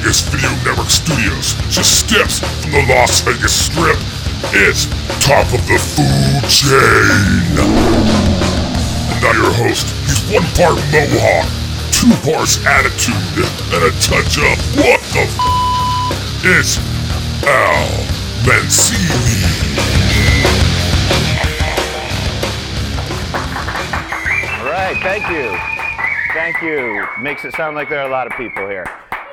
Vegas Video Network Studios, just steps from the Las Vegas Strip. It's Top of the Food Chain. And now your host, he's one part Mohawk, two parts attitude, and a touch of what the f? It's Al Mancini. All right, thank you. Thank you. Makes it sound like there are a lot of people here.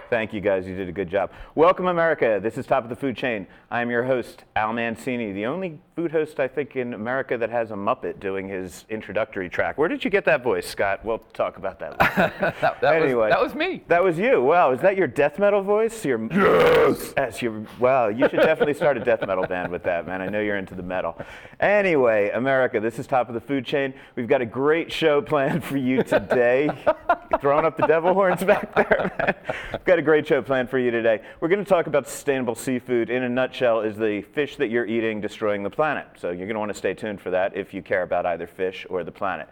Thank you guys, you did a good job. Welcome, America. This is Top of the Food Chain. I am your host, Al Mancini, the only food host, I think, in America that has a Muppet doing his introductory track. Where did you get that voice, Scott? We'll talk about that later. That, that Anyway. was, that was me. That was you. Wow, is that your death metal voice? Your yes. Yes. Your wow. You should definitely start a death metal band with that, man. I know you're into the metal. Anyway, America, this is top of the food chain. We've got a great show planned for you today. Throwing up the devil horns back there. We've got a great show planned for you today. We're going to talk about sustainable seafood. In a nutshell, is the fish that you're eating destroying the planet? So you're going to want to stay tuned for that if you care about either fish or the planet.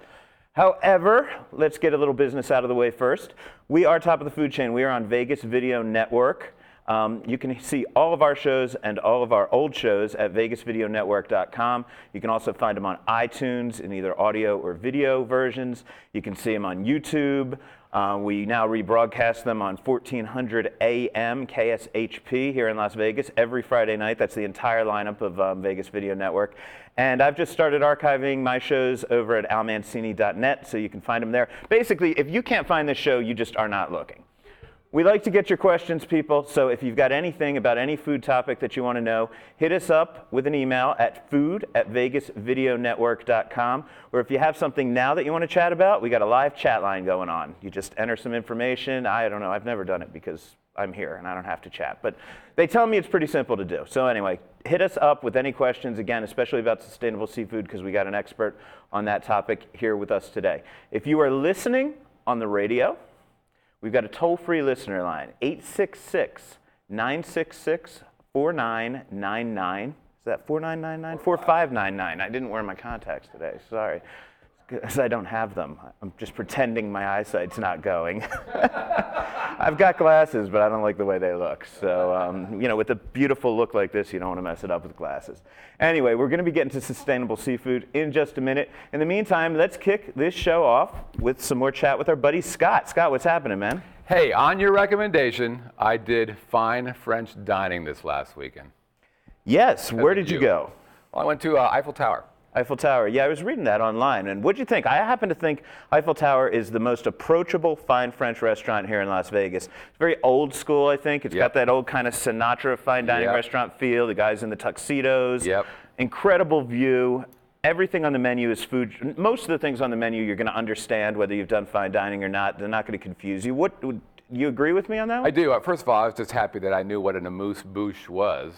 However, let's get a little business out of the way first. We are top of the food chain. We are on Vegas Video Network. Um, you can see all of our shows and all of our old shows at vegasvideonetwork.com. You can also find them on iTunes in either audio or video versions. You can see them on YouTube. Uh, we now rebroadcast them on 1400 AM KSHP here in Las Vegas every Friday night. That's the entire lineup of um, Vegas Video Network. And I've just started archiving my shows over at almancini.net, so you can find them there. Basically, if you can't find this show, you just are not looking. We like to get your questions, people. So if you've got anything about any food topic that you want to know, hit us up with an email at food at vegasvideonetwork.com. Or if you have something now that you want to chat about, we got a live chat line going on. You just enter some information. I don't know. I've never done it because I'm here and I don't have to chat. But they tell me it's pretty simple to do. So anyway, hit us up with any questions, again, especially about sustainable seafood, because we got an expert on that topic here with us today. If you are listening on the radio, We've got a toll free listener line 866 966 4999. Is that 4999? 4599. I didn't wear my contacts today. Sorry. Because I don't have them. I'm just pretending my eyesight's not going. I've got glasses, but I don't like the way they look. So, um, you know, with a beautiful look like this, you don't want to mess it up with glasses. Anyway, we're going to be getting to sustainable seafood in just a minute. In the meantime, let's kick this show off with some more chat with our buddy Scott. Scott, what's happening, man? Hey, on your recommendation, I did fine French dining this last weekend. Yes, where did you you. go? Well, I went to uh, Eiffel Tower. Eiffel Tower. Yeah, I was reading that online. And what'd you think? I happen to think Eiffel Tower is the most approachable fine French restaurant here in Las Vegas. It's very old school, I think. It's Yep. got that old kind of Sinatra fine dining Yep. restaurant feel. The guys in the tuxedos. Yep. Incredible view. Everything on the menu is food. Most of the things on the menu you're going to understand whether you've done fine dining or not. They're not going to confuse you. What would you agree with me on that? One? I do. Uh, First of all, I was just happy that I knew what an amuse bouche was,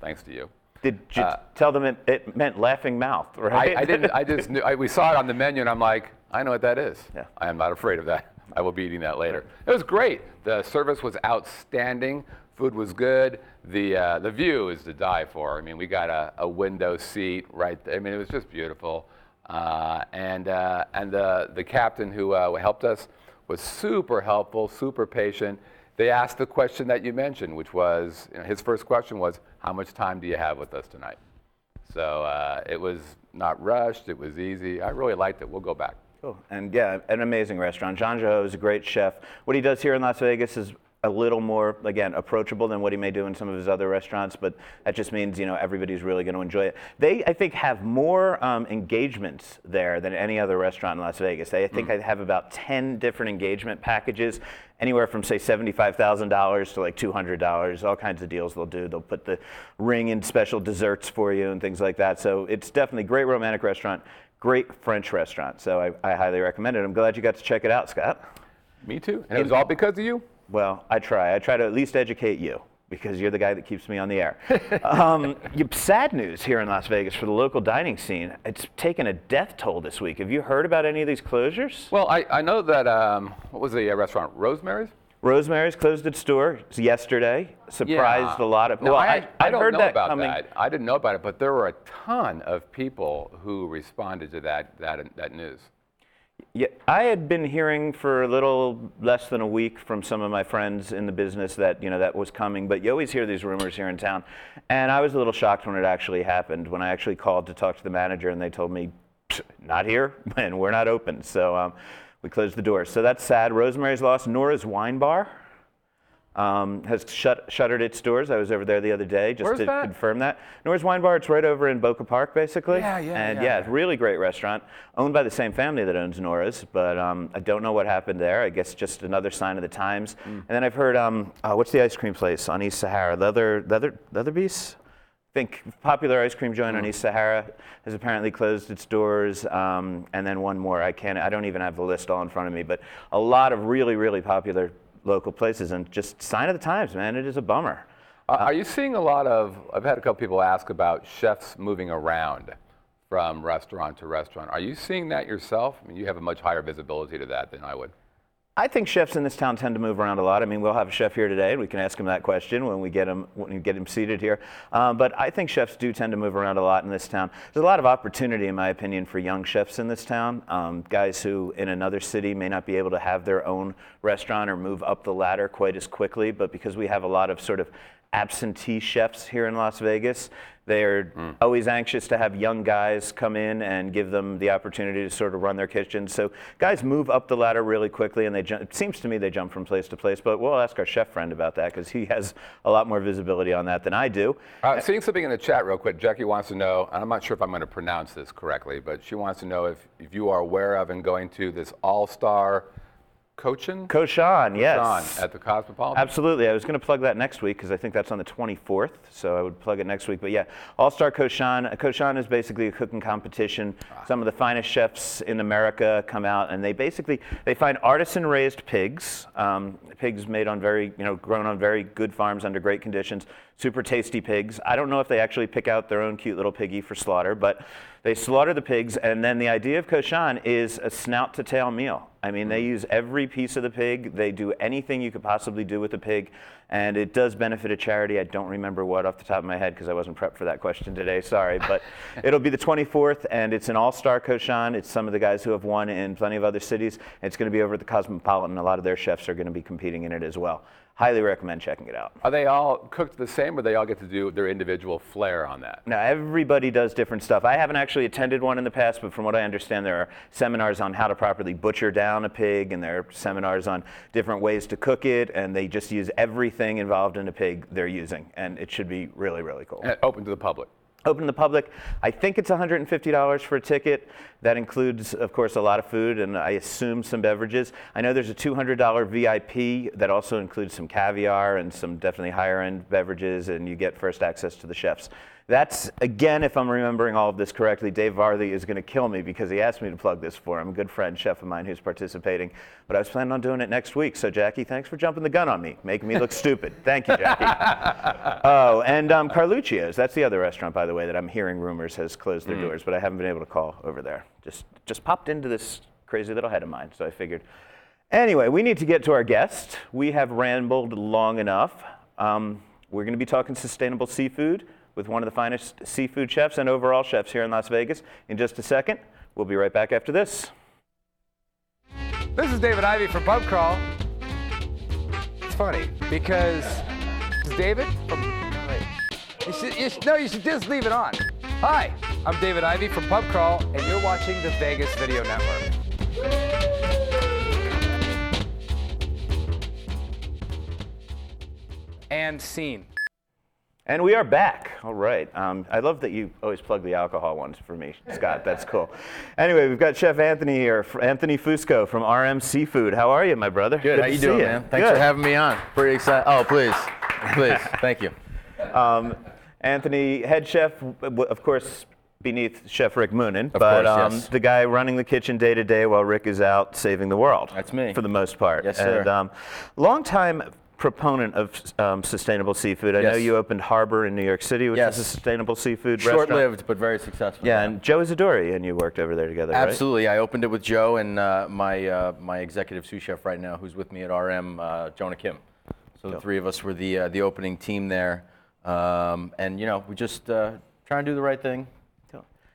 thanks to you. Did you tell them it, it meant laughing mouth, I, right? I didn't. I just knew. I, we saw it on the menu, and I'm like, I know what that is. Yeah. I am not afraid of that. I will be eating that later. It was great. The service was outstanding. Food was good. The uh, the view is to die for. I mean, we got a, a window seat right. There. I mean, it was just beautiful. Uh, and uh, and the the captain who uh, helped us was super helpful, super patient. They asked the question that you mentioned, which was you know, his first question was, "How much time do you have with us tonight?" So uh, it was not rushed. It was easy. I really liked it. We'll go back. Cool. And yeah, an amazing restaurant. Jean Joho is a great chef. What he does here in Las Vegas is a little more, again, approachable than what he may do in some of his other restaurants, but that just means, you know, everybody's really going to enjoy it. They, I think, have more um, engagements there than any other restaurant in Las Vegas. They, I think, I have about 10 different engagement packages, anywhere from, say, $75,000 to like $200, all kinds of deals they'll do. They'll put the ring in special desserts for you and things like that. So it's definitely a great romantic restaurant. Great French restaurant, so I, I highly recommend it. I'm glad you got to check it out, Scott. Me too. And it was all because of you. Well, I try. I try to at least educate you because you're the guy that keeps me on the air. um, sad news here in Las Vegas for the local dining scene. It's taken a death toll this week. Have you heard about any of these closures? Well, I, I know that um, what was the uh, restaurant? Rosemary's. Rosemary's closed its doors yesterday. Surprised a lot of. No, well, I, I, I I'd don't heard know that about coming. that. I didn't know about it, but there were a ton of people who responded to that that that news. Yeah, I had been hearing for a little less than a week from some of my friends in the business that you know that was coming, but you always hear these rumors here in town, and I was a little shocked when it actually happened. When I actually called to talk to the manager, and they told me, "Not here, and we're not open." So um, we closed the doors. So that's sad. Rosemary's lost. Nora's Wine Bar um, has shut, shuttered its doors. I was over there the other day just Where's to that? confirm that. Nora's Wine Bar, it's right over in Boca Park, basically. Yeah, yeah, And yeah, yeah, really great restaurant, owned by the same family that owns Nora's, but um, I don't know what happened there. I guess just another sign of the times. Mm. And then I've heard, um, uh, what's the ice cream place on East Sahara? Leather, Leather, Leatherbees? I think popular ice cream joint Mm. on East Sahara has apparently closed its doors, um, and then one more. I can't. I don't even have the list all in front of me, but a lot of really, really popular local places, and just sign of the times, man. It is a bummer. Uh, are you seeing a lot of? I've had a couple people ask about chefs moving around from restaurant to restaurant. Are you seeing that yourself? I mean, you have a much higher visibility to that than I would. I think chefs in this town tend to move around a lot. I mean, we'll have a chef here today, and we can ask him that question when we get him when we get him seated here. Um, but I think chefs do tend to move around a lot in this town. There's a lot of opportunity, in my opinion, for young chefs in this town. Um, guys who in another city may not be able to have their own restaurant or move up the ladder quite as quickly, but because we have a lot of sort of absentee chefs here in Las Vegas. They're always anxious to have young guys come in and give them the opportunity to sort of run their kitchens. So guys move up the ladder really quickly, and they jump, it seems to me they jump from place to place. But we'll ask our chef friend about that because he has a lot more visibility on that than I do. Uh, seeing something in the chat real quick, Jackie wants to know, and I'm not sure if I'm going to pronounce this correctly, but she wants to know if, if you are aware of and going to this all-star Cochin Cochon, yes. John at the Cosmopolitan. Absolutely. I was going to plug that next week because I think that's on the 24th. So I would plug it next week. But yeah, All Star Cochon. Cochon is basically a cooking competition. Some of the finest chefs in America come out, and they basically they find artisan-raised pigs, um, pigs made on very you know grown on very good farms under great conditions. Super tasty pigs. I don't know if they actually pick out their own cute little piggy for slaughter, but they slaughter the pigs, and then the idea of cochon is a snout to tail meal. I mean, they mm. use every piece of the pig. They do anything you could possibly do with the pig, and it does benefit a charity. I don't remember what off the top of my head because I wasn't prepped for that question today. Sorry, but it'll be the 24th, and it's an all-star cochon. It's some of the guys who have won in plenty of other cities. It's going to be over at the Cosmopolitan. A lot of their chefs are going to be competing in it as well. Highly recommend checking it out. Are they all cooked the same, or they all get to do their individual flair on that? Now, everybody does different stuff. I haven't actually attended one in the past, but from what I understand, there are seminars on how to properly butcher down a pig, and there are seminars on different ways to cook it, and they just use everything involved in a pig they're using, and it should be really, really cool. And open to the public. Open to the public. I think it's $150 for a ticket. That includes, of course, a lot of food and I assume some beverages. I know there's a $200 VIP that also includes some caviar and some definitely higher end beverages, and you get first access to the chefs. That's, again, if I'm remembering all of this correctly, Dave Varley is going to kill me because he asked me to plug this for him. A good friend, chef of mine who's participating. But I was planning on doing it next week. So, Jackie, thanks for jumping the gun on me, making me look stupid. Thank you, Jackie. Oh, and um, Carluccio's. That's the other restaurant, by the way, that I'm hearing rumors has closed their doors, but I haven't been able to call over there. Just just popped into this crazy little head of mine, so I figured. Anyway, we need to get to our guest. We have rambled long enough. Um, we're going to be talking sustainable seafood with one of the finest seafood chefs and overall chefs here in Las Vegas in just a second. We'll be right back after this. This is David Ivy from Pub Crawl. It's funny because David from. You should, you should, no, you should just leave it on. Hi, I'm David Ivy from Pub Crawl, and you're watching the Vegas Video Network. And scene. And we are back. All right. Um, I love that you always plug the alcohol ones for me, Scott. That's cool. Anyway, we've got Chef Anthony here, Anthony Fusco from RM Seafood. How are you, my brother? Good. How to you doing, you. man? Thanks Good. for having me on. Pretty excited. Oh, please, please. Thank you. Um, Anthony, head chef, of course, beneath Chef Rick Moonen, Of but course, um, yes. the guy running the kitchen day to day while Rick is out saving the world. That's me. For the most part. Yes, sir. And um, longtime proponent of um, sustainable seafood. I know you opened Harbor in New York City, which Yes. is a sustainable seafood restaurant. Short-lived, but very successful. Yeah, and Joe Isidori and you worked over there together, right? Absolutely. I opened it with Joe and uh, my uh, my executive sous chef right now, who's with me at RM, uh, Jonah Kim. So the three of us were the uh, the opening team there, um, and you know we just uh, try and do the right thing.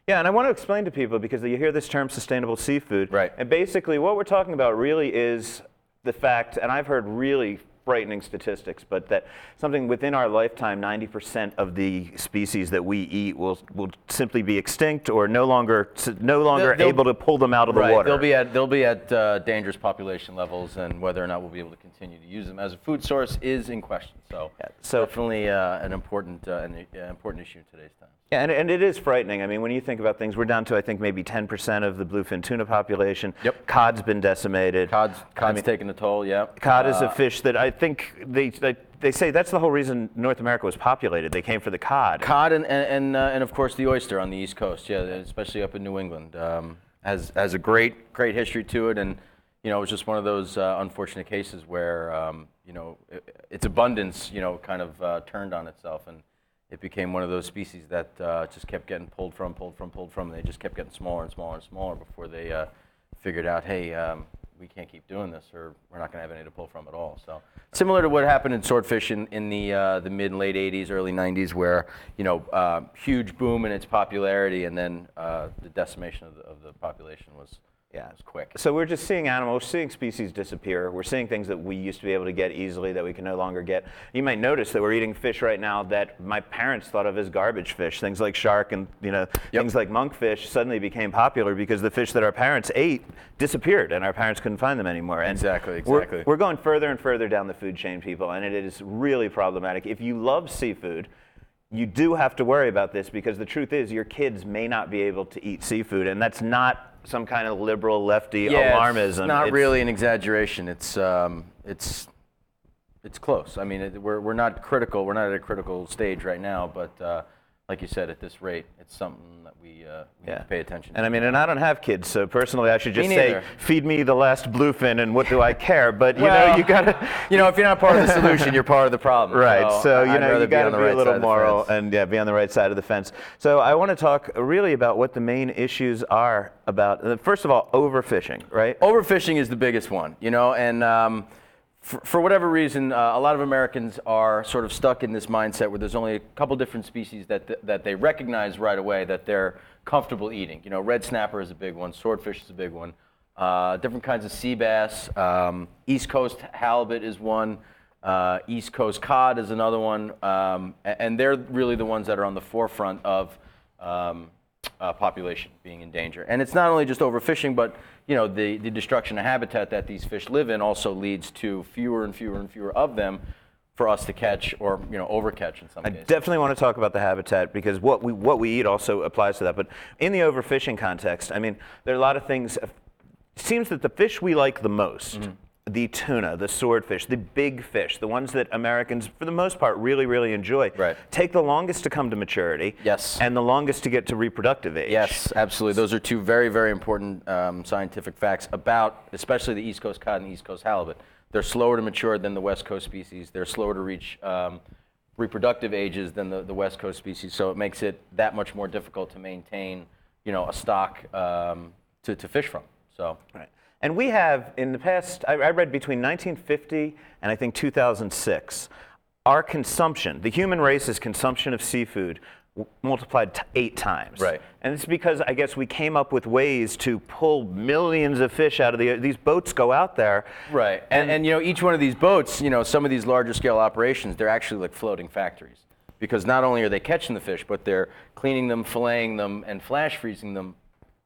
Yeah, and I want to explain to people because you hear this term sustainable seafood. Right. And basically, what we're talking about really is the fact, and I've heard really frightening statistics, but that something within our lifetime, 90% of the species that we eat will will simply be extinct or no longer no longer They'll- able to pull them out of the right. water. They'll be at they'll be at uh, dangerous population levels, and whether or not we'll be able to continue to use them as a food source is in question. So, Yeah, so- definitely uh, an important uh, an uh, important issue in today's time. Yeah, and, and it is frightening. I mean, when you think about things, we're down to I think maybe 10% of the bluefin tuna population. Yep. Cod's been decimated. Cod's I cod's mean, taking a toll. Yeah. Cod is a Uh, fish that I think they, they they say that's the whole reason North America was populated. They came for the cod. Cod and and and, uh, and of course the oyster on the East Coast, yeah, especially up in New England, um, has has a great great history to it, and you know it was just one of those uh, unfortunate cases where um, you know i its abundance, you know, kind of uh, turned on itself, and it became one of those species that uh, just kept getting pulled from, pulled from, pulled from. And they just kept getting smaller and smaller and smaller before they uh, figured out, hey, um, we can't keep doing this, or we're not going to have any to pull from at all. So similar to what happened in swordfish in, in the uh, the mid late 80s, early 90s, where you know uh, huge boom in its popularity, and then uh, the decimation of the, of the population was Yeah. was quick. So we're just seeing animals, we're seeing species disappear. We're seeing things that we used to be able to get easily that we can no longer get. You might notice that we're eating fish right now that my parents thought of as garbage fish. Things like shark and you know things like monkfish suddenly became popular because the fish that our parents ate disappeared and our parents couldn't find them anymore. And Exactly, we're- exactly. We're, going further and further down the food chain, people, and it is really problematic. If you love seafood. You do have to worry about this because the truth is your kids may not be able to eat seafood, and that's not some kind of liberal lefty yeah, alarmism. It's not It's- really an exaggeration. It's um, it's it's close. I mean, it, we're we're not critical. We're not at a critical stage right now, but uh, like you said, at this rate, it's something we, uh, we need to pay attention And. I mean, and I don't have kids, so personally, I should just say, feed me the last bluefin, and what do I care? But you know, you gotta. you know, if you're not part of the solution, you're part of the problem. Right. So, you I'd know, you got to on the be, right a little moral and yeah, be on the right side of the fence. So, I want to talk really about what the main issues are about. uh, First of all, overfishing, right? Overfishing is the biggest one, you know, and um, for, for whatever reason, uh, a lot of Americans are sort of stuck in this mindset where there's only a couple different species that, th- that they recognize right away that they're comfortable eating. You know, red snapper is a big one, swordfish is a big one, uh, different kinds of sea bass, um, East Coast halibut is one. Uh, East Coast cod is another one, um, a- and they're really the ones that are on the forefront of um, uh, population being in danger. And it's not only just overfishing, but you know the, the destruction of habitat that these fish live in also leads to fewer and fewer and fewer of them for us to catch or you know overcatch in some I cases. definitely want to talk about the habitat because what we what we eat also applies to that. But in the overfishing context, I mean, there are a lot of things. It seems that the fish we like the most, Mm-hmm. The tuna, the swordfish, the big fish, the ones that Americans, for the most part, really really enjoy, Right. take the longest to come to maturity. Yes. And the longest to get to reproductive age. Yes, absolutely. Those are two very, very important um, scientific facts about, especially the East Coast cod and East Coast halibut. They're slower to mature than the West Coast species. They're slower to reach um, reproductive ages than the, the West Coast species. So it makes it that much more difficult to maintain, you know, a stock um, to, to fish from. So Right. And we have, in the past, I, I read between 1950 and I think 2006, our consumption, the human race's consumption of seafood, w- multiplied t- eight times. Right. And it's because I guess we came up with ways to pull millions of fish out of the. These boats go out there. Right. And, and you know, each one of these boats, you know, some of these larger scale operations, they're actually like floating factories. Because not only are they catching the fish, but they're cleaning them, filleting them, and flash freezing them,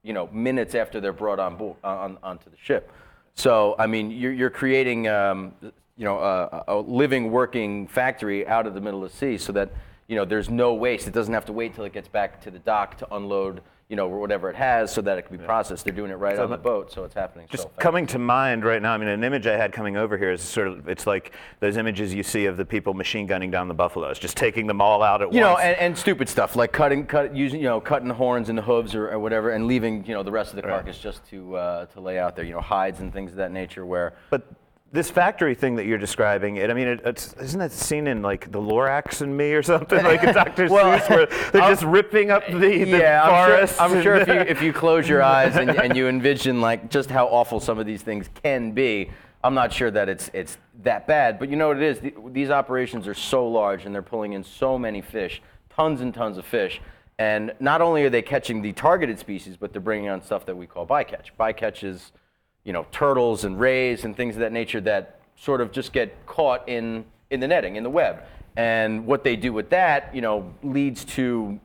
you know, minutes after they're brought on board on, onto the ship. So, I mean, you're, you're creating, um, you know, a, a living, working factory out of the middle of the sea, so that you know there's no waste. It doesn't have to wait till it gets back to the dock to unload, you know, whatever it has, so that it can be processed. They're doing it right on the boat, so it's happening. Just so fast. coming to mind right now, I mean, an image I had coming over here is sort of, it's like those images you see of the people machine gunning down the buffaloes, just taking them all out at once. you know, and, and stupid stuff like cutting, cut, using, you know, cutting the horns and the hooves or, or whatever, and leaving, you know, the rest of the carcass just to uh, to lay out there. You know, hides and things of that nature. Where But this factory thing that you're describing, it, I mean, it, it's, isn't that seen in like the Lorax and Me or something like in Dr. Well, Seuss, where they're just ripping up the, the yeah, forests? I'm sure, I'm sure if you if you close your eyes and, and you envision like just how awful some of these things can be, I'm not sure that it's it's that bad. But you know what it is? The, these operations are so large and they're pulling in so many fish, tons and tons of fish. And not only are they catching the targeted species, but they're bringing on stuff that we call bycatch. Bycatch is, you know, turtles and rays and things of that nature that sort of just get caught in, in the netting, in the web. And what they do with that, you know, leads to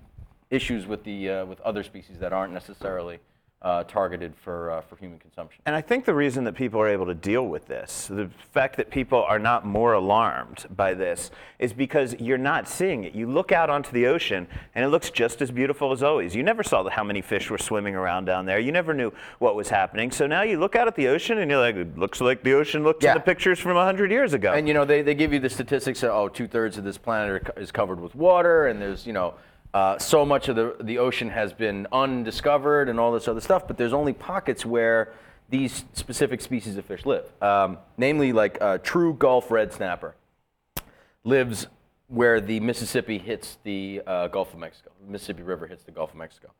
issues with the uh, with other species that aren't necessarily uh, targeted for uh, for human consumption. And I think the reason that people are able to deal with this, the fact that people are not more alarmed by this, is because you're not seeing it. You look out onto the ocean and it looks just as beautiful as always. You never saw how many fish were swimming around down there. You never knew what was happening. So now you look out at the ocean and you're like, it looks like the ocean looked Yeah. in the pictures from 100 years ago. And you know, they, they give you the statistics that oh, two thirds of this planet are, is covered with water, and there's you know, uh, so much of the the ocean has been undiscovered and all this other stuff. But there's only pockets where these specific species of fish live. Um, namely, like uh, true Gulf red snapper lives where the Mississippi hits the uh, Gulf of Mexico. The Mississippi River hits the Gulf of Mexico.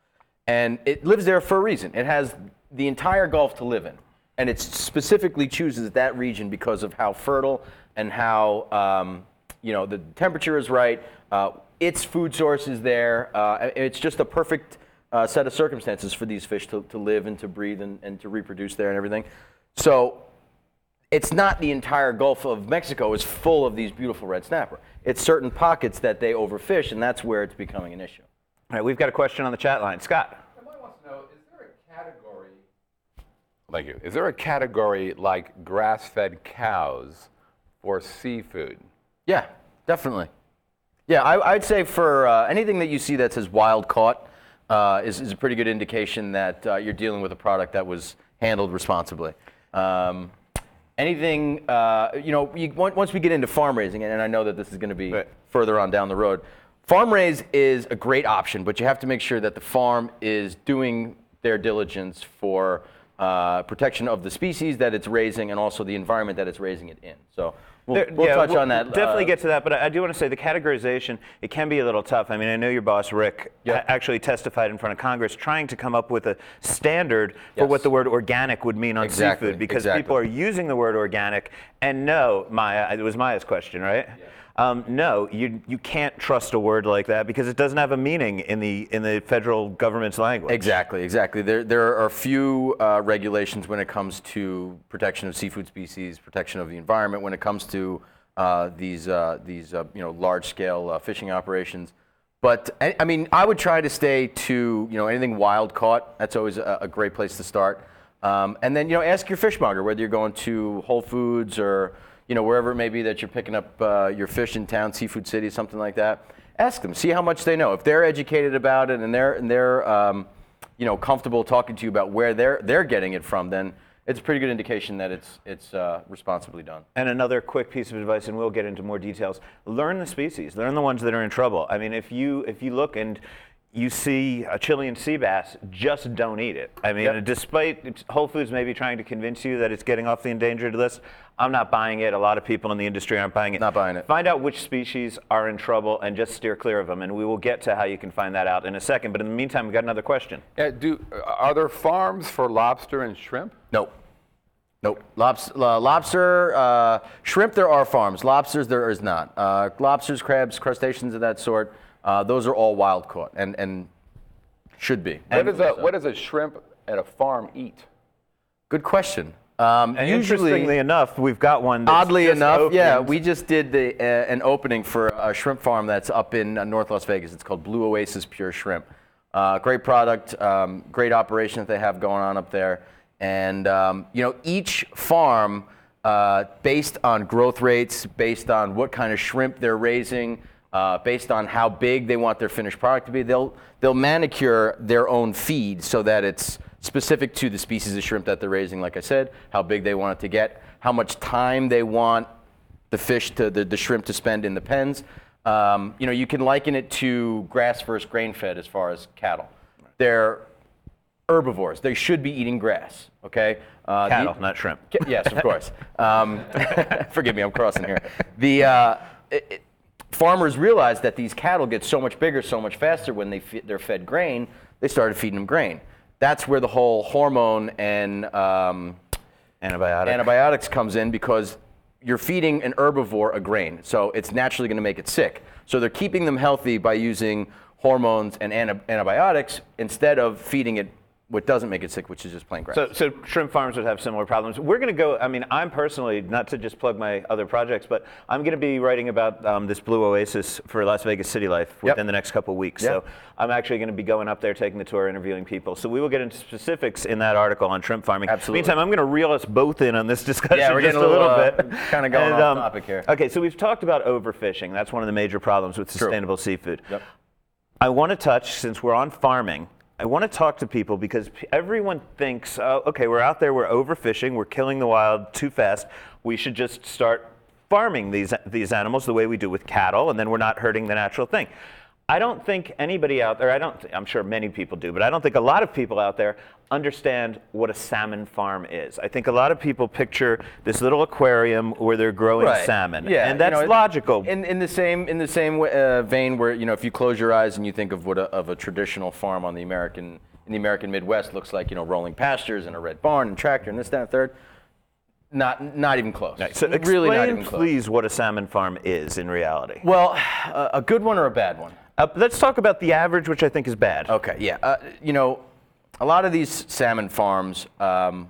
And it lives there for a reason. It has the entire Gulf to live in. And it specifically chooses that region because of how fertile and how, um, you know, the temperature is right. Uh, its food source is there. Uh, it's just a perfect uh, set of circumstances for these fish to, to live and to breathe and, and to reproduce there and everything. So it's not the entire Gulf of Mexico is full of these beautiful red snapper. It's certain pockets that they overfish, and that's where it's becoming an issue. All right, we've got a question on the chat line. Scott. Somebody wants to know, is there a category? Thank you. Is there a category like grass-fed cows for seafood? Yeah, definitely. Yeah, I, I'd say for uh, anything that you see that says wild caught uh, is, is a pretty good indication that uh, you're dealing with a product that was handled responsibly. Um, anything, uh, you know, you, once we get into farm raising, and I know that this is going to be Right. further on down the road, farm raise is a great option, but you have to make sure that the farm is doing their diligence for uh, protection of the species that it's raising and also the environment that it's raising it in. So we'll, There- we'll yeah, touch we'll on that. Definitely uh, get to that, but I do want to say the categorization it can be a little tough. I mean, I know your boss Rick Yeah. a- actually testified in front of Congress trying to come up with a standard for what the word organic would mean on Exactly, seafood because exactly. people are using the word organic and no, Maya, it was Maya's question, right? Um, no, you you can't trust a word like that because it doesn't have a meaning in the in the federal government's language. Exactly, exactly. There, there are few uh, regulations when it comes to protection of seafood species, protection of the environment, when it comes to uh, these, uh, these uh, you know, large-scale uh, fishing operations. But I, I mean, I would try to stay to you know anything wild caught. That's always a, a great place to start. Um, and then you know, ask your fishmonger whether you're going to Whole Foods or you know wherever it may be that you're picking up uh, your fish in town, Seafood City, something like that. Ask them, see how much they know. If they're educated about it and they're and they're um, you know comfortable talking to you about where they're they're getting it from, then it's a pretty good indication that it's it's uh, responsibly done. And another quick piece of advice, and we'll get into more details. Learn the species. Learn the ones that are in trouble. I mean, if you if you look and you see a Chilean sea bass, just don't eat it. I mean, Yep. despite Whole Foods maybe trying to convince you that it's getting off the endangered list, I'm not buying it. A lot of people in the industry aren't buying it. Not buying it. Find out which species are in trouble and just steer clear of them. And we will get to how you can find that out in a second. But in the meantime, we've got another question. Yeah, do, are there farms for lobster and shrimp? Nope. Nope. Lobs- uh, lobster, uh, shrimp, there are farms. Lobsters, there is not. Uh, lobsters, crabs, crustaceans of that sort, uh, those are all wild caught and, and should be. What does, a, what does a shrimp at a farm eat? Good question. Um, And usually, interestingly enough, we've got one. That's oddly just enough, yeah, we just did the, uh, an opening for a shrimp farm that's up in uh, North Las Vegas. It's called Blue Oasis Pure Shrimp. Uh, great product, um, great operation that they have going on up there. And um, you know, each farm, uh, based on growth rates, based on what kind of shrimp they're raising, uh, based on how big they want their finished product to be, they'll they'll manicure their own feed so that it's specific to the species of shrimp that they're raising. Like I said, how big they want it to get, how much time they want the fish to the, the shrimp to spend in the pens. Um, you know, you can liken it to grass versus grain fed as far as cattle. They're herbivores. They should be eating grass. Okay. Uh, the- cattle, not shrimp. Ca- Yes, of course. Um, forgive me, I'm crossing here. The uh, it- farmers realized that these cattle get so much bigger, so much faster when they fe- they're fed grain. They started feeding them grain. That's where the whole hormone and um, Antibiotic. antibiotics comes in because you're feeding an herbivore a grain, so it's naturally going to make it sick. So they're keeping them healthy by using hormones and anti- antibiotics instead of feeding it what doesn't make it sick, which is just plain grass. So, so shrimp farms would have similar problems. We're going to go. I mean, I'm personally not to just plug my other projects, but I'm going to be writing about um, this Blue Oasis for Las Vegas City Life within the next couple of weeks. Yep. So I'm actually going to be going up there, taking the tour, interviewing people. So we will get into specifics in that article on shrimp farming. Absolutely. Meantime, I'm going to reel us both in on this discussion Yeah, we're just getting a little, little, uh, bit. kinda going And, off topic here. Okay, so we've talked about overfishing. That's one of the major problems with sustainable seafood. Yep. I want to touch, since we're on farming, I want to talk to people because everyone thinks, oh, okay, we're out there, we're overfishing, we're killing the wild too fast. We should just start farming these, these animals the way we do with cattle, and then we're not hurting the natural thing. I don't think anybody out there, I don't, I'm sure many people do, but I don't think a lot of people out there understand what a salmon farm is. I think a lot of people picture this little aquarium where they're growing salmon. Yeah, And you that's know, logical. In, in the same in the same wa- uh, vein, where you know, if you close your eyes and you think of what a, of a traditional farm on the American in the American Midwest looks like, you know, rolling pastures and a red barn and tractor and this, that, and third. Not not even close. Right. so explain, really not even close. please, what a salmon farm is in reality. Well, a, a good one or a bad one? Uh, let's talk about the average, which I think is bad. Okay, yeah. Uh, you know, a lot of these salmon farms um,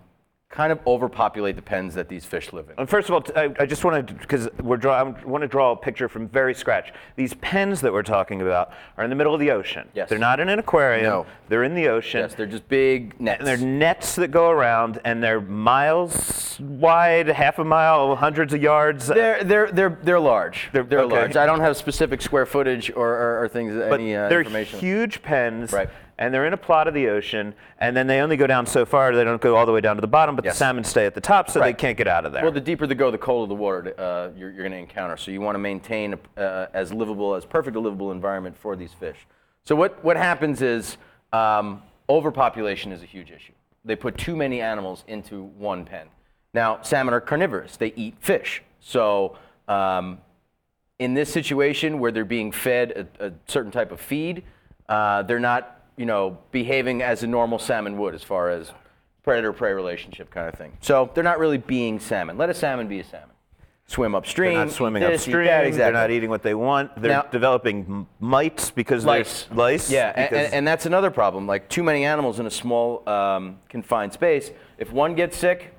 kind of overpopulate the pens that these fish live in. And first of all, I just want to, because we're draw, I want to draw a picture from very scratch. These pens that we're talking about are in the middle of the ocean. Yes. They're not in an aquarium. No. They're in the ocean. Yes, they're just big nets. and they're nets that go around, and they're miles wide, half a mile, hundreds of yards. They're they're they're they're large. They're, they're okay. large. I don't have specific square footage or, or, or things but any uh, they're information. huge pens, Right. And they're in a plot of the ocean, and then they only go down so far. They don't go all the way down to the bottom, but Yes. the salmon stay at the top, so they can't get out of there. Well, the deeper they go, the colder the water uh, you're, you're going to encounter. So you want to maintain a, uh, as livable, as perfect a livable environment for these fish. So what, what happens is um, overpopulation is a huge issue. They put too many animals into one pen. Now, salmon are carnivorous. They eat fish. So um, in this situation where they're being fed a, a certain type of feed, uh, they're not, you know, behaving as a normal salmon would as far as predator-prey relationship kind of thing. So they're not really being salmon. Let a salmon be a salmon. Swim upstream. They're not swimming this, upstream. that, They're exactly. not eating what they want. They're Now- developing mites because lice. there's lice. Yeah, and, and that's another problem. Like too many animals in a small um, confined space. If one gets sick,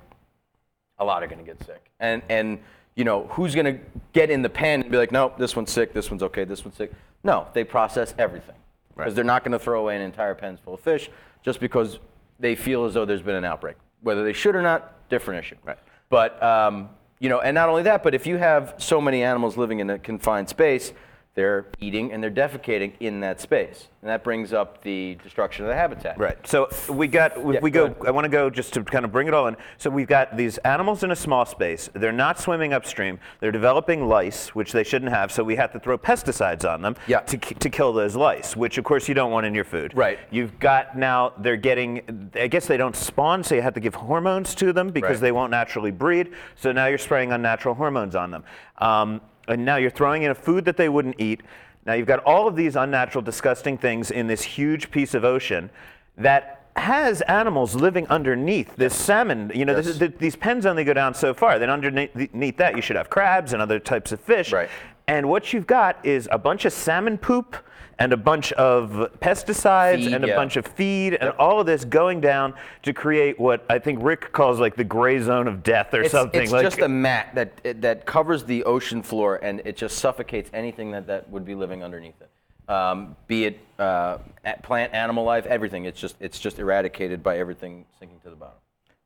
a lot are going to get sick. And and you know who's going to get in the pen and be like, no, this one's sick, this one's okay, this one's sick. No, they process everything because they're not going to throw away an entire pen full of fish just because they feel as though there's been an outbreak. Whether they should or not, different issue. Right. But um, you know, and not only that, but if you have so many animals living in a confined space, they're eating and they're defecating in that space, and that brings up the destruction of the habitat. Right. So we got, if Yeah, we go go. I want to go just to kind of bring it all in. So we've got these animals in a small space. They're not swimming upstream. They're developing lice, which they shouldn't have. So we have to throw pesticides on them Yeah. to, to kill those lice, which of course you don't want in your food. Right. You've got now, they're getting, I guess they don't spawn, so you have to give hormones to them because Right. they won't naturally breed. So now you're spraying unnatural hormones on them. Um, and now you're throwing in a food that they wouldn't eat. Now you've got all of these unnatural, disgusting things in this huge piece of ocean that has animals living underneath this salmon. You know, this is, th- these pens only go down so far. Then underneath underneath that, you should have crabs and other types of fish. Right. And what you've got is a bunch of salmon poop and a bunch of pesticides Feed, and a yeah. bunch of feed and all of this going down to create what I think Rick calls like the gray zone of death or It's, something. it's like, just a mat that it- that covers the ocean floor, and it just suffocates anything that, that would be living underneath it. Um, be it uh, plant, animal life, everything. It's just it's just eradicated by everything sinking to the bottom.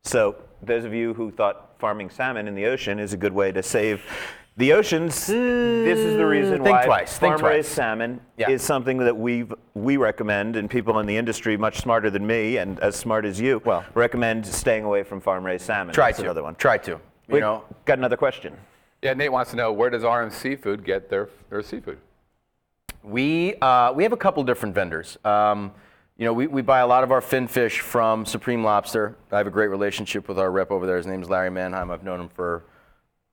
So, those of you who thought farming salmon in the ocean is a good way to save the oceans, this is the reason Think why twice, think farm-raised twice. salmon Yeah. is something that we we recommend, and people in the industry much smarter than me and as smart as you Well- recommend staying away from farm-raised salmon. Try That's to. another one. Try to. You We know, got another question. Yeah, Nate wants to know where does RM Seafood get their, their seafood? We, uh, we have a couple different vendors. Um, you know, we, we buy a lot of our fin fish from Supreme Lobster. I have a great relationship with our rep over there. His name is Larry Manheim. I've known him for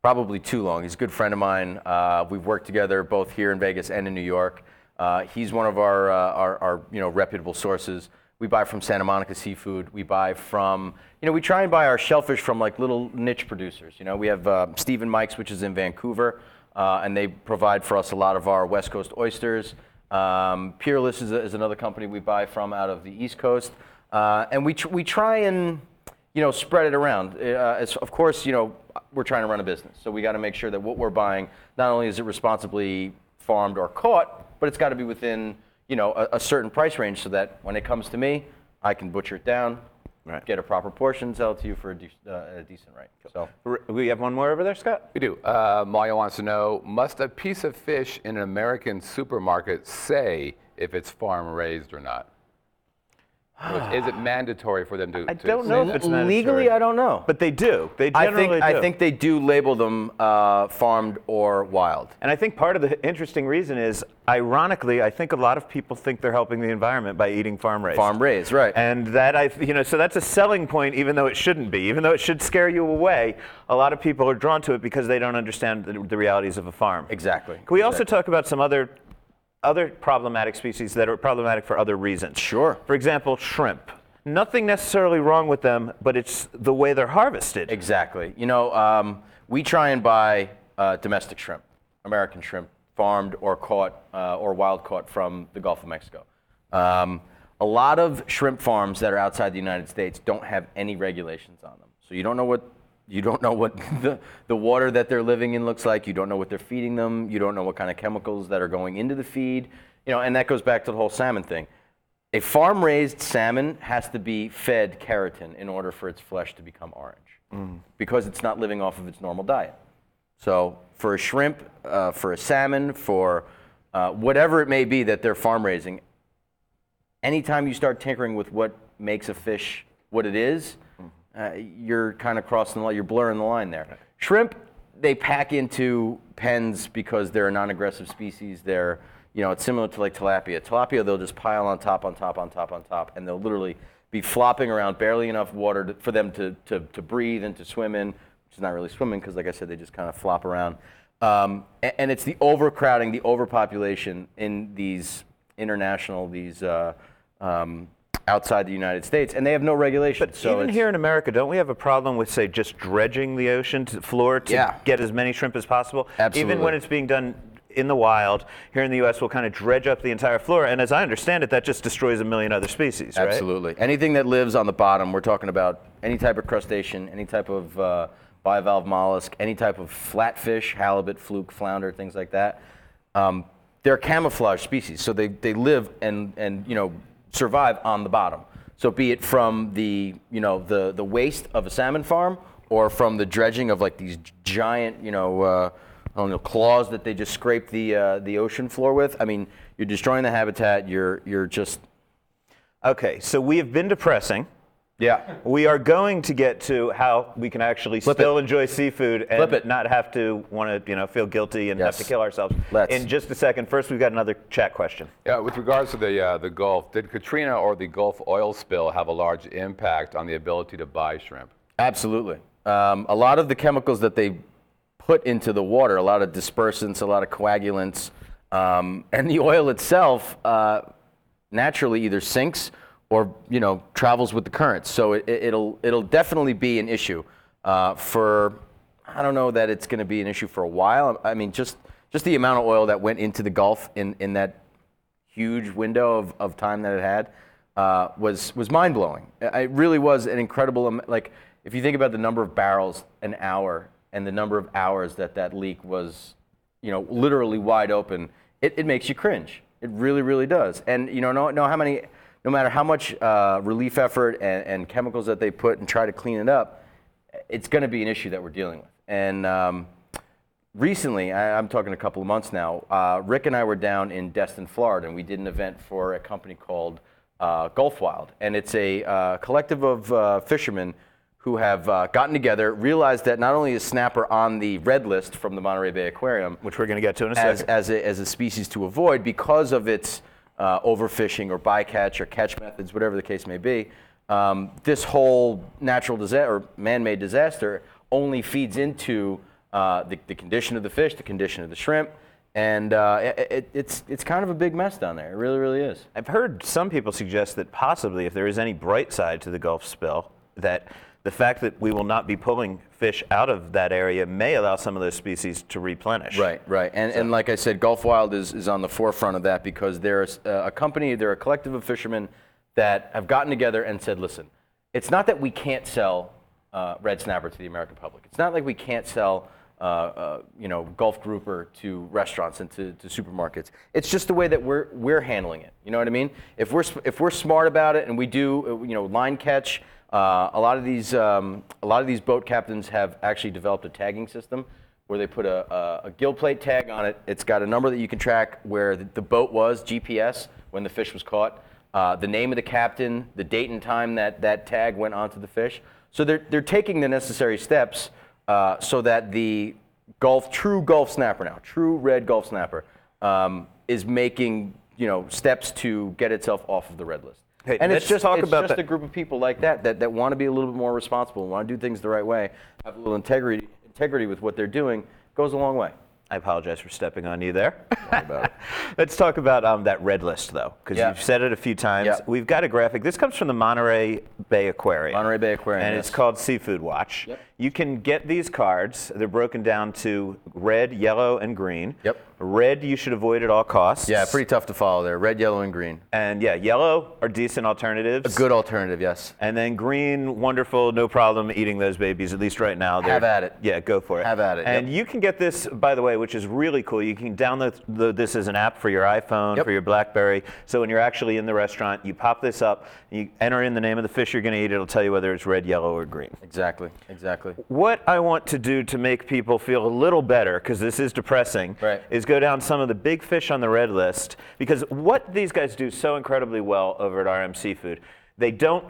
probably too long. He's a good friend of mine. Uh, we've worked together both here in Vegas and in New York. Uh, he's one of our, uh, our, our you know, reputable sources. We buy from Santa Monica Seafood. We buy from, you know, we try and buy our shellfish from like little niche producers. You know, we have uh, Stephen Mike's, which is in Vancouver, uh, and they provide for us a lot of our West Coast oysters. Um, Peerless is, a, is another company we buy from out of the East Coast, uh, and we tr- we try and you know spread it around. Uh, of course, you know we're trying to run a business, so we got to make sure that what we're buying not only is it responsibly farmed or caught, but it's got to be within you know a, a certain price range, so that when it comes to me, I can butcher it down, Right. get a proper portion, sell it to you for a, de- uh, a decent rate. So. We have one more over there, Scott? We do. Uh, Maya wants to know Must a piece of fish in an American supermarket say if it's farm raised or not? In other words, Is it mandatory for them to? I to don't say know that? if it's Legally. I don't know. But they do. They I generally think I think they do label them uh, farmed or wild. And I think part of the interesting reason is, ironically, I think a lot of people think they're helping the environment by eating farm raised. Farm raised, right? And that I, you know, so that's a selling point, even though it shouldn't be. Even though it should scare you away, a lot of people are drawn to it because they don't understand the, the realities of a farm. exactly. Can we also talk about some other, other problematic species that are problematic for other reasons? Sure. For example, shrimp. Nothing necessarily wrong with them, but it's the way they're harvested. Exactly. You know, um, we try and buy uh, domestic shrimp, American shrimp, farmed or caught uh, or wild caught from the Gulf of Mexico. Um, a lot of shrimp farms that are outside the United States don't have any regulations on them, so you don't know what you don't know what the, the water that they're living in looks like. You don't know what they're feeding them. You don't know what kind of chemicals that are going into the feed. You know, and that goes back to the whole salmon thing. A farm raised salmon has to be fed keratin in order for its flesh to become orange because it's not living off of its normal diet. So, for a shrimp, uh, for a salmon, for uh, whatever it may be that they're farm raising, anytime you start tinkering with what makes a fish what it is, uh, you're kind of crossing the line, you're blurring the line there. Shrimp, they pack into pens because they're a non-aggressive species. They're, you know, it's similar to like tilapia. Tilapia, they'll just pile on top, on top, on top, on top, and they'll literally be flopping around, barely enough water to, for them to, to, to breathe and to swim in, which is not really swimming because, like I said, they just kind of flop around. Um, a- and, it's the overcrowding, the overpopulation in these international, these uh, um, outside the United States, and they have no regulation. But so even here in America, don't we have a problem with, say, just dredging the ocean to floor to Yeah. get as many shrimp as possible? Absolutely. Even when it's being done in the wild, here in the U.S., we'll kind of dredge up the entire floor, and as I understand it, that just destroys a million other species, right? Absolutely. Anything that lives on the bottom, we're talking about any type of crustacean, any type of uh, bivalve mollusk, any type of flatfish, halibut, fluke, flounder, things like that. Um, they're camouflage species, so they, they live and, and you know survive on the bottom. So be it from the you know the, the waste of a salmon farm or from the dredging of like these giant you know uh, I don't know claws that they just scrape the uh, the ocean floor with. I mean, you're destroying the habitat. You're you're just Okay, so we have been depressing. Yeah. We are going to get to how we can actually Flip still it. enjoy seafood and Flip it. not have to want to, you know, feel guilty and have to kill ourselves. Let's. In just a second. First, we've got another chat question. Yeah, with regards to the uh, the Gulf, did Katrina or the Gulf oil spill have a large impact on the ability to buy shrimp? Absolutely. Um, a lot of the chemicals that they put into the water, a lot of dispersants, a lot of coagulants, um, and the oil itself uh, naturally either sinks or you know travels with the currents. So it, it'll it'll definitely be an issue uh, for. I don't know that it's going to be an issue for a while. I mean, just just the amount of oil that went into the Gulf in, in that huge window of, of time that it had uh, was was mind blowing. It really was an incredible. Like if you think about the number of barrels an hour and the number of hours that that leak was, you know, literally wide open, it, it makes you cringe. It really, really does. And you know, know, know how many, no matter how much uh, relief effort and, and chemicals that they put and try to clean it up, it's going to be an issue that we're dealing with. And um, recently, I, I'm talking a couple of months now, uh, Rick and I were down in Destin, Florida, and we did an event for a company called uh, Gulf Wild. And it's a uh, collective of uh, fishermen who have uh, gotten together, realized that not only is snapper on the red list from the Monterey Bay Aquarium, Which we're going to get to in a as, second. as, a, as a species to avoid because of its uh, overfishing or bycatch or catch methods, whatever the case may be. Um, this whole natural disaster or man-made disaster only feeds into uh, the, the condition of the fish, the condition of the shrimp, and uh, it, it, it's it's kind of a big mess down there. It really, really is. I've heard some people suggest that possibly if there is any bright side to the Gulf spill, that the fact that we will not be pulling fish out of that area may allow some of those species to replenish. Right, right. And, and like I said, Gulf Wild is, is on the forefront of that because there's a, a company, they're a collective of fishermen that have gotten together and said, listen, it's not that we can't sell uh, red snapper to the American public. It's not like we can't sell, uh, uh, you know, Gulf grouper to restaurants and to, to supermarkets. It's just the way that we're, we're handling it. You know what I mean? If we're, if we're smart about it and we do, uh, you know, line catch, uh, a lot of these, um, a lot of these boat captains have actually developed a tagging system where they put a, a, a gill plate tag on it. It's got a number that you can track where the, the boat was, GPS, when the fish was caught, uh, the name of the captain, the date and time that that tag went onto the fish. So they're, they're taking the necessary steps uh, so that the Gulf, true Gulf snapper now, true red Gulf snapper, um, is making you know steps to get itself off of the red list. Hey, and let's it's just, talk it's about just that. a group of people like that that, that want to be a little bit more responsible, and want to do things the right way, have a little integrity, integrity with what they're doing, goes a long way. I apologize for stepping on you there. Let's talk about um, that red list, though, because Yeah. you've said it a few times. Yeah. We've got a graphic. This comes from the Monterey Bay Aquarium. Monterey Bay Aquarium, And yes. it's called Seafood Watch. Yep. You can get these cards. They're broken down to red, yellow, and green. Yep. Red, you should avoid at all costs. Yeah, pretty tough to follow there. Red, yellow, and green. And yeah, yellow are decent alternatives. A good alternative, yes. And then green, wonderful, no problem eating those babies, at least right now. Have They're- at it. Yeah, go for it. Have at it, And yep. you can get this, by the way, which is really cool. You can download the, this as an app for your iPhone, Yep. for your Blackberry. So when you're actually in the restaurant, you pop this up, you enter in the name of the fish you're going to eat. It'll tell you whether it's red, yellow, or green. Exactly, exactly. What I want to do to make people feel a little better, because this is depressing, Right. is go down some of the big fish on the red list. Because what these guys do so incredibly well over at RM Seafood, they don't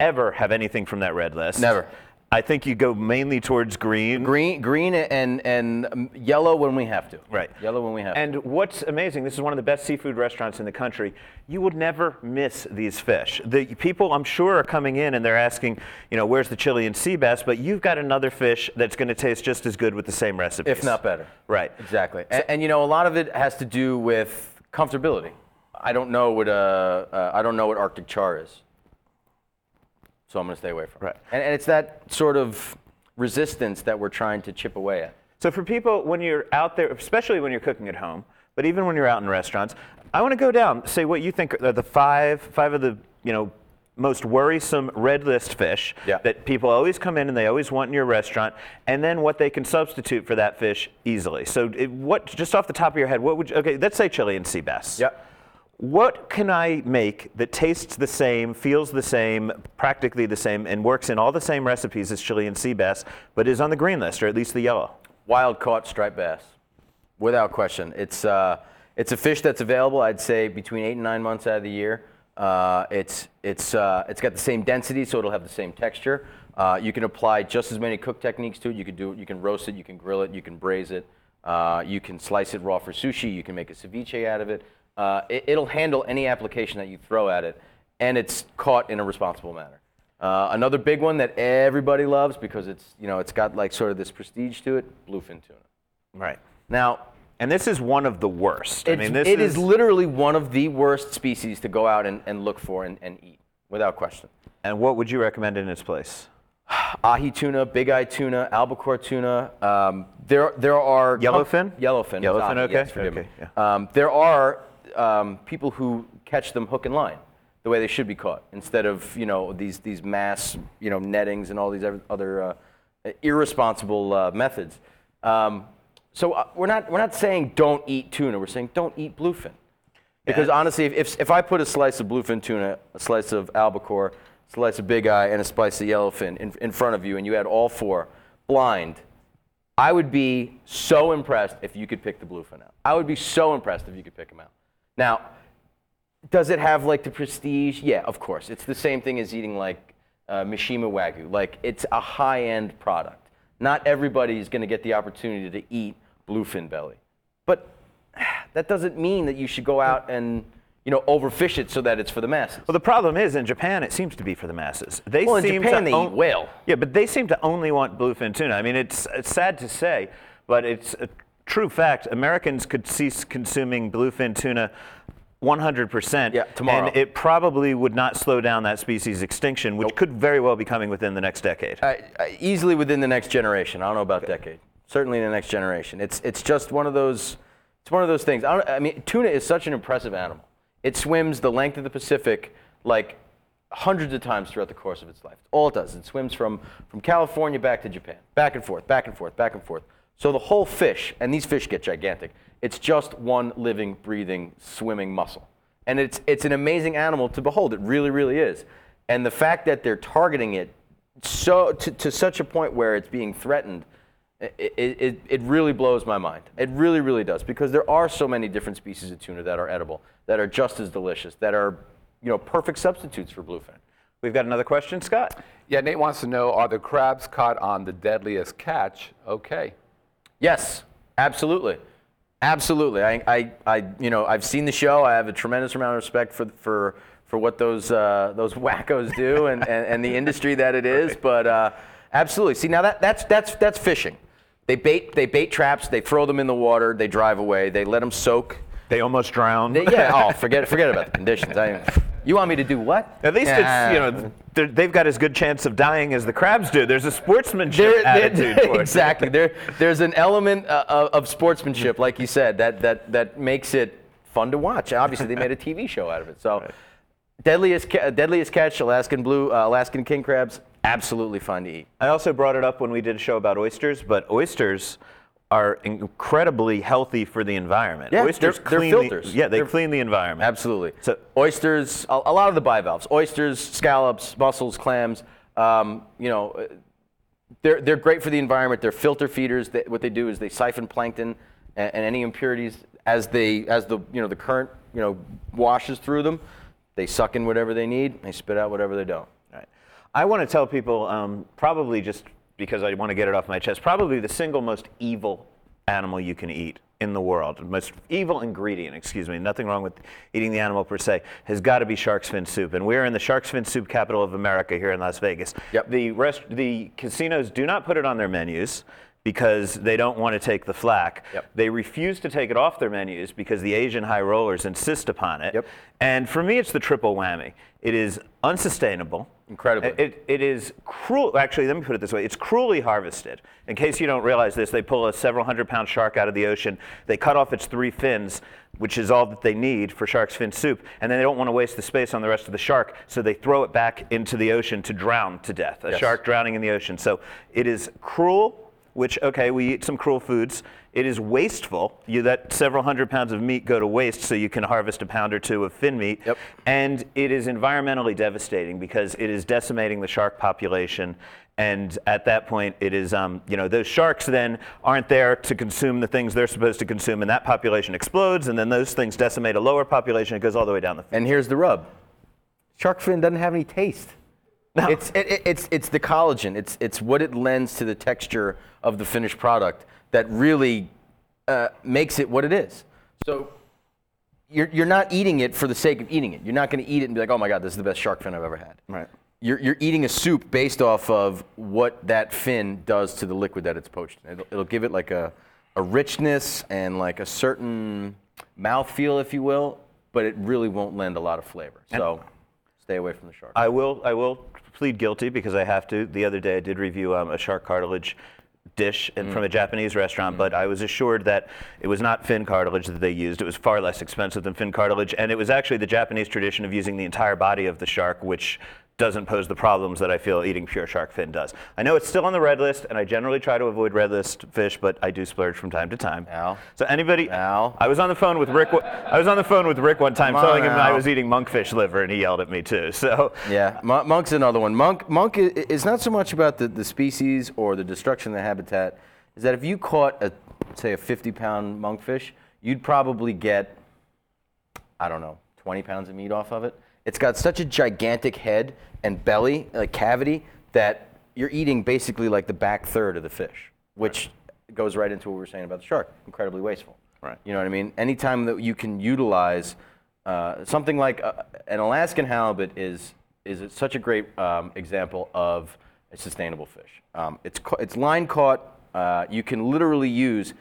ever have anything from that red list. Never. I think you go mainly towards green. Green, green, and and um, yellow when we have to. Right. Yellow when we have to. And what's amazing, this is one of the best seafood restaurants in the country. You would never miss these fish. The people, I'm sure, are coming in and they're asking, you know, where's the Chilean sea bass? But you've got another fish that's going to taste just as good with the same recipe. if not better. Right. Exactly. And, and you know, a lot of it has to do with comfortability. I don't know what uh, uh, I don't know what Arctic char is, so I'm going to stay away from it. Right. And, and it's that sort of resistance that we're trying to chip away at. So for people, when you're out there, especially when you're cooking at home, but even when you're out in restaurants, I want to go down, say what you think are the five, five of the, you know, most worrisome red list fish Yeah. that people always come in and they always want in your restaurant, and then what they can substitute for that fish easily. So it, what, just off the top of your head, what would you, okay, let's say Chilean sea bass. Yep. What can I make that tastes the same, feels the same, practically the same, and works in all the same recipes as Chilean sea bass, but is on the green list, or at least the yellow? Wild caught striped bass, without question. It's uh, it's a fish that's available. I'd say between eight and nine months out of the year. Uh, it's it's uh, it's got the same density, so it'll have the same texture. Uh, you can apply just as many cook techniques to it. You can do it. You can roast it. You can grill it. You can braise it. Uh, you can slice it raw for sushi. You can make a ceviche out of it. Uh, it it'll handle any application that you throw at it, and it's caught in a responsible manner. Uh, another big one that everybody loves because it's you know it's got like sort of this prestige to it, bluefin tuna. Right. Now, And this is one of the worst. I mean, this it is literally one of the worst species to go out and, and look for and, and eat, without question. And what would you recommend in its place? Ahi tuna, big eye tuna, albacore tuna. Um, there, there are Yellowfin? Yellowfin. Yellowfin, Ahi, okay, Yes, forgive okay, me. Um, there are um, people who catch them hook and line, the way they should be caught, instead of you know these these mass you know nettings and all these other- uh, irresponsible uh, methods. Um, so uh, we're not we're not saying don't eat tuna. We're saying don't eat bluefin. Because honestly, if, if, if I put a slice of bluefin tuna, a slice of albacore, a slice of big eye, and a slice of yellowfin in, in front of you, and you had all four blind, I would be so impressed if you could pick the bluefin out. I would be so impressed if you could pick them out. Now, does it have like the prestige? Yeah, of course. It's the same thing as eating like uh, Mishima Wagyu. Like it's a high-end product. Not everybody is going to get the opportunity to eat bluefin belly, but that doesn't mean that you should go out and you know overfish it so that it's for the masses. Well, the problem is in Japan, it seems to be for the masses. They Well, in seem Japan, to they eat whale. Yeah, but they seem to only want bluefin tuna. I mean, it's, it's sad to say, but it's a true fact. Americans could cease consuming bluefin tuna 100%. Yeah, tomorrow. And it probably would not slow down that species extinction, which could very well be coming within the next decade. Uh, easily within the next generation. I don't know about decade. Certainly in the next generation. It's it's just one of those. It's one of those things. I, don't, I mean, tuna is such an impressive animal. It swims the length of the Pacific like hundreds of times throughout the course of its life. All it does, it swims from from California back to Japan, back and forth, back and forth, back and forth. So the whole fish, and these fish get gigantic. It's just one living, breathing, swimming muscle, and it's it's an amazing animal to behold. It really, really is. And the fact that they're targeting it so to, to such a point where it's being threatened, it, it, it, it really blows my mind. It really, really does because there are so many different species of tuna that are edible, that are just as delicious, that are you know perfect substitutes for bluefin. We've got another question, Scott. Yeah, Nate wants to know are the crabs caught on the deadliest catch okay? Yes, absolutely, absolutely. I, I, I, you know, I've seen the show. I have a tremendous amount of respect for for for what those uh, those wackos do and, and, and the industry that it is. But uh, absolutely. See, now that that's that's that's fishing. They bait they bait traps. They throw them in the water. They drive away. They let them soak. They almost drown. They- yeah. Oh, forget forget about the conditions. I, you want me to do what? At least Yeah. it's, you know, they're- they've got as good chance of dying as the crabs do. There's a sportsmanship There- there- attitude it. exactly. There, there's an element uh, of, of sportsmanship, like you said, that, that, that makes it fun to watch. Obviously, they made a TV show out of it. So, deadliest, ca- deadliest catch, Alaskan blue, uh, Alaskan king crabs, absolutely fun to eat. I also brought it up when we did a show about oysters, but oysters are incredibly healthy for the environment. Yeah, oysters they're- they're clean filters. The, yeah, they They're- clean the environment. Absolutely. So- oysters, a, a lot of the bivalves, oysters, scallops, mussels, clams. Um, you know, they're they're great for the environment. They're filter feeders. They, what they do is they siphon plankton and, and any impurities as they as the you know the current you know washes through them. They suck in whatever they need. They spit out whatever they don't. Right. I want to tell people, um, probably just because I want to get it off my chest, probably the single most evil animal you can eat in the world, most evil ingredient, excuse me, nothing wrong with eating the animal per se, has got to be shark's fin soup. And we're in the shark's fin soup capital of America here in Las Vegas. Yep. The, rest, the casinos do not put it on their menus because they don't want to take the flack. Yep. They refuse to take it off their menus because the Asian high rollers insist upon it. Yep. And for me, it's the triple whammy. It is unsustainable. Incredibly. It, it is cruel. Actually, let me put it this way: it's cruelly harvested. In case you don't realize this, they pull a several hundred pound shark out of the ocean. They cut off its three fins, which is all that they need for shark's fin soup, and then they don't want to waste the space on the rest of the shark, so they throw it back into the ocean to drown to death. A Yes. shark drowning in the ocean. So it is cruel. Which okay, we eat some cruel foods. It is wasteful. You let several hundred pounds of meat go to waste so you can harvest a pound or two of fin meat. Yep. And it is environmentally devastating because it is decimating the shark population. And at that point, it is, um, you know, those sharks then aren't there to consume the things they're supposed to consume, and that population explodes, and then those things decimate a lower population. It goes all the way down the. And here's the rub: shark fin doesn't have any taste. It's it, it- it's it's the collagen. It's it's what it lends to the texture of the finished product that really uh, makes it what it is. So you're you're not eating it for the sake of eating it. You're not going to eat it and be like, oh my god, this is the best shark fin I've ever had. Right. You're, you're eating a soup based off of what that fin does to the liquid that it's poached in. It'll, it'll give it like a, a richness and like a certain mouthfeel, if you will, but it really won't lend a lot of flavor. So stay away from the shark. I will. I will plead guilty because I have to. The other day, I did review um, a shark cartilage dish and from a Japanese restaurant, but I was assured that it was not fin cartilage that they used. It was far less expensive than fin cartilage, and it was actually the Japanese tradition of using the entire body of the shark, which doesn't pose the problems that I feel eating pure shark fin does. I know it's still on the red list, and I generally try to avoid red list fish, but I do splurge from time to time. Al? So anybody? Al? I was on the phone with Rick. I was on the phone with Rick one time, on, telling him I was eating monkfish liver, and he yelled at me too. So. Yeah, Mon- monk's another one. Monk, monk is not so much about the, the species or the destruction of the habitat. Is that if you caught a say a 50 pound monkfish, you'd probably get I don't know 20 pounds of meat off of it. It's got such a gigantic head and belly, like cavity, that you're eating basically like the back third of the fish, which goes right into what we were saying about the shark. Incredibly wasteful. Right. You know what I mean? Anytime that you can utilize uh, something like uh, an Alaskan halibut is is such a great um, example of a sustainable fish. Um, it's ca- it's line caught. Uh, you can literally use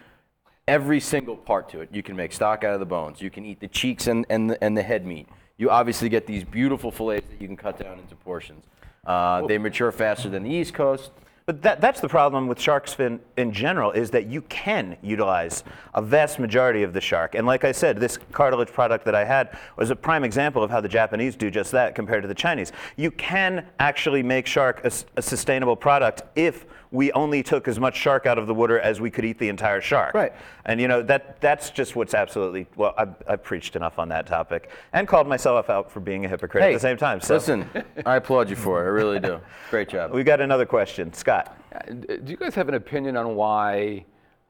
every single part to it. You can make stock out of the bones. You can eat the cheeks and, and, the, and the head meat. You obviously get these beautiful fillets that you can cut down into portions. Uh, they mature faster than the East Coast. But that, that's the problem with shark's fin in general is that you can utilize a vast majority of the shark. And like I said, this cartilage product that I had was a prime example of how the Japanese do just that compared to the Chinese. You can actually make shark a sustainable product if we only took as much shark out of the water as we could eat the entire shark. Right. And you know that that's just what's absolutely well. I've, I've preached enough on that topic and called myself out for being a hypocrite at the same time. So listen, I applaud you for it. I really do. Great job. we got another question, Scott. Uh, Do you guys have an opinion on why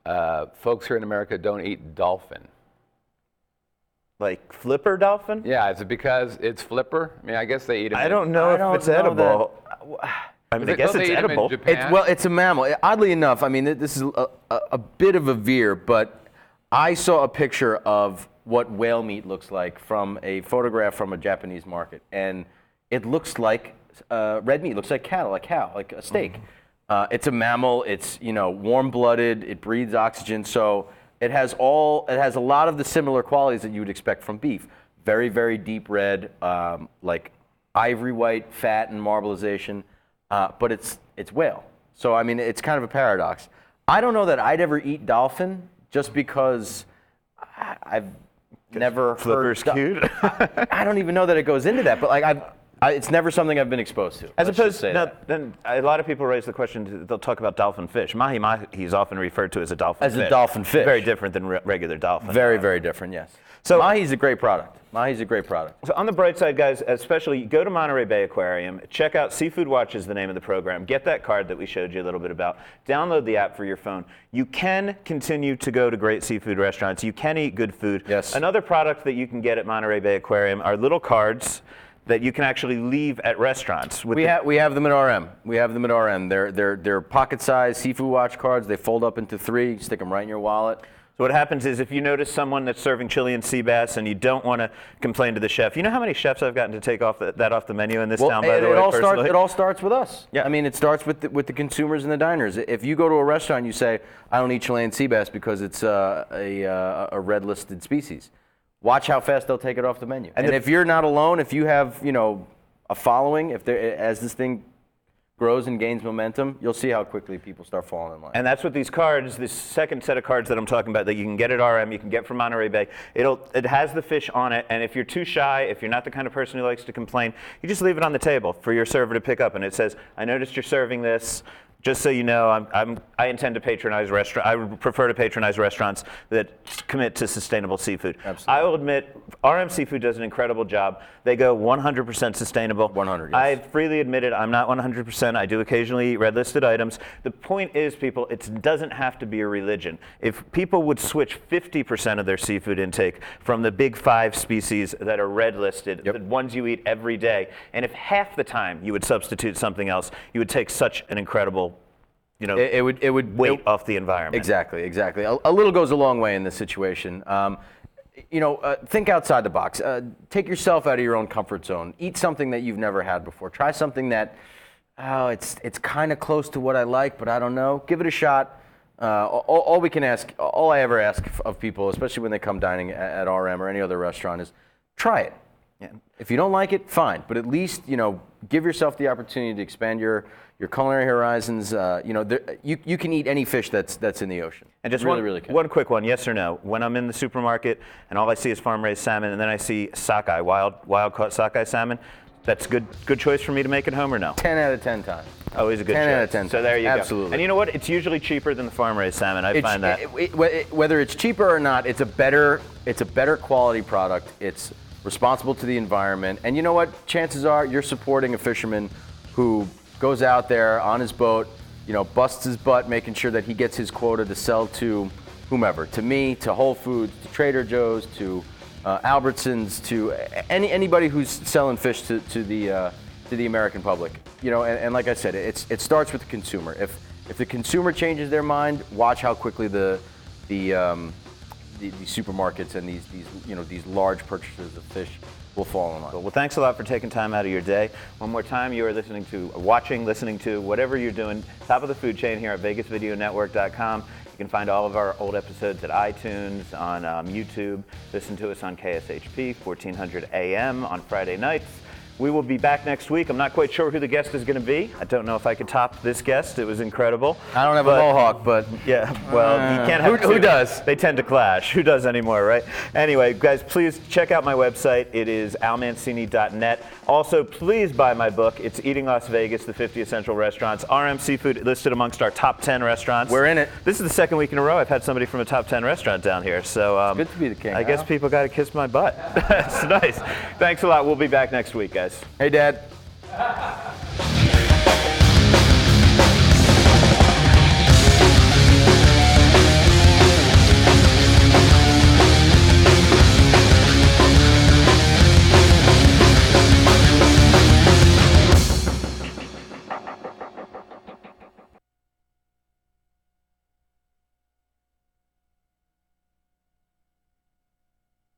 uh, folks here in America don't eat dolphin? Like flipper dolphin? Yeah, is it because it's flipper? I mean, I guess they eat them. I don't know I if don't it's know edible. I mean, I guess it's eat 'em in edible. It's, well, it's a mammal. Oddly enough, I mean, this is a, a, a bit of a veer, but I saw a picture of what whale meat looks like from a photograph from a Japanese market, and it looks like uh, red meat. It looks like cattle, like cow, like a steak. Uh, it's a mammal. It's you know warm-blooded. It breathes oxygen, so it has all. It has a lot of the similar qualities that you would expect from beef. Very, very deep red, um, like ivory white fat and marbleization, uh, but it's it's whale. So I mean, it's kind of a paradox. I don't know that I'd ever eat dolphin just because I- I've never Flipper's heard. do- cute. I don't even know that it goes into that, but like I've, I, it's never something I've been exposed to. As Let's just opposed, say that. then a lot of people raise the question. They'll talk about dolphin fish. Mahi mahi is often referred to as a dolphin. As a fish. dolphin fish. Very different than re- regular dolphin. very, very different. Yes. So- mahi's a great product. Mahi's a great product. So on the bright side, guys, especially go to Monterey Bay Aquarium. Check out Seafood Watch is the name of the program. Get that card that we showed you a little bit about. Download the app for your phone. You can continue to go to great seafood restaurants. You can eat good food. Yes. Another product that you can get at Monterey Bay Aquarium are little cards that you can actually leave at restaurants. With We the- have we have them at RM. We have them at RM. They're they're they're pocket-sized seafood watch cards. They fold up into three. You stick them right in your wallet. So what happens is if you notice someone that's serving Chilean sea bass and you don't want to complain to the chef, you know how many chefs I've gotten to take off the, that off the menu in this town, by it, the it way, all starts. It all starts with us. Yeah. I mean, it starts with the, with the consumers and the diners. If you go to a restaurant, and you say, "I don't eat Chilean sea bass because it's uh, a uh, a red listed species." Watch how fast they'll take it off the menu. And, the- if you're not alone, if you have you know a following, if there as this thing grows and gains momentum, you'll see how quickly people start falling in line. And that's what these cards, this second set of cards that I'm talking about that you can get at RM, you can get from Monterey Bay. It'll it has the fish on it, and if you're too shy, if you're not the kind of person who likes to complain, you just leave it on the table for your server to pick up, and it says, "I noticed you're serving this. Just so you know, I'm, I'm, I intend to patronize restaurant. I would prefer to patronize restaurants that commit to sustainable seafood. Absolutely. I will admit, RM Seafood does an incredible job. They go 100% sustainable. 100, yes. I freely admitted I'm not 100%. I do occasionally eat red listed items. The point is, people, it doesn't have to be a religion. If people would switch 50% of their seafood intake from the big five species that are red listed, Yep. the ones you eat every day, and if half the time you would substitute something else, you would take such an incredible, you know, it, it would it would weight it- off the environment. Exactly, exactly. A, a little goes a long way in this situation. Um, you know, uh, think outside the box. Uh, take yourself out of your own comfort zone. Eat something that you've never had before. Try something that, oh, it's it's kind of close to what I like, but I don't know. Give it a shot. Uh, all, all we can ask, all I ever ask of people, especially when they come dining at, at RM or any other restaurant, is try it. Yeah. If you don't like it, fine. But at least you know, give yourself the opportunity to expand your your culinary horizons. Uh, you know, there, you you can eat any fish that's that's in the ocean. And just really, one, really can. one quick one, yes or no? When I'm in the supermarket and all I see is farm-raised salmon, and then I see sockeye, wild, wild-caught sockeye salmon, that's good, good choice for me to make at home or no? ten out of ten times. Always a good 10 choice. out of 10. So there you go. Absolutely. And you know what? It's usually cheaper than the farm-raised salmon. I It's- find that. it- it- it- whether it's cheaper or not, it's a better it's a better quality product. It's responsible to the environment, and you know what? Chances are you're supporting a fisherman who goes out there on his boat, you know, busts his butt making sure that he gets his quota to sell to whomever, to me, to Whole Foods, to Trader Joe's, to uh, Albertsons, to any anybody who's selling fish to, to the uh, to the American public. You know, and, and like I said, it's it starts with the consumer. If if the consumer changes their mind, watch how quickly the the um, the, the supermarkets and these these you know these large purchases of fish will fall in line. Well, thanks a lot for taking time out of your day. One more time, you are listening to, watching, listening to, whatever you're doing, top of the food chain here at VegasVideoNetwork.com. You can find all of our old episodes at iTunes, on um, YouTube. Listen to us on KSHP, 1400 AM on Friday nights. We will be back next week. I'm not quite sure who the guest is going to be. I don't know if I could top this guest. It was incredible. I don't have But- a mohawk, but yeah, well, you can't have Who- who does? They tend to clash. Who does anymore, right? Anyway, guys, please check out my website. It is almancini.net. Also, please buy my book. It's Eating Las Vegas, the 50 Essential Restaurants. RM Seafood listed amongst our top 10 restaurants. We're in it. This is the second week in a row I've had somebody from a top 10 restaurant down here. So um, good to be the king, I guess people got to kiss my butt. That's nice. Thanks a lot. We'll be back next week, guys. Hey, Dad.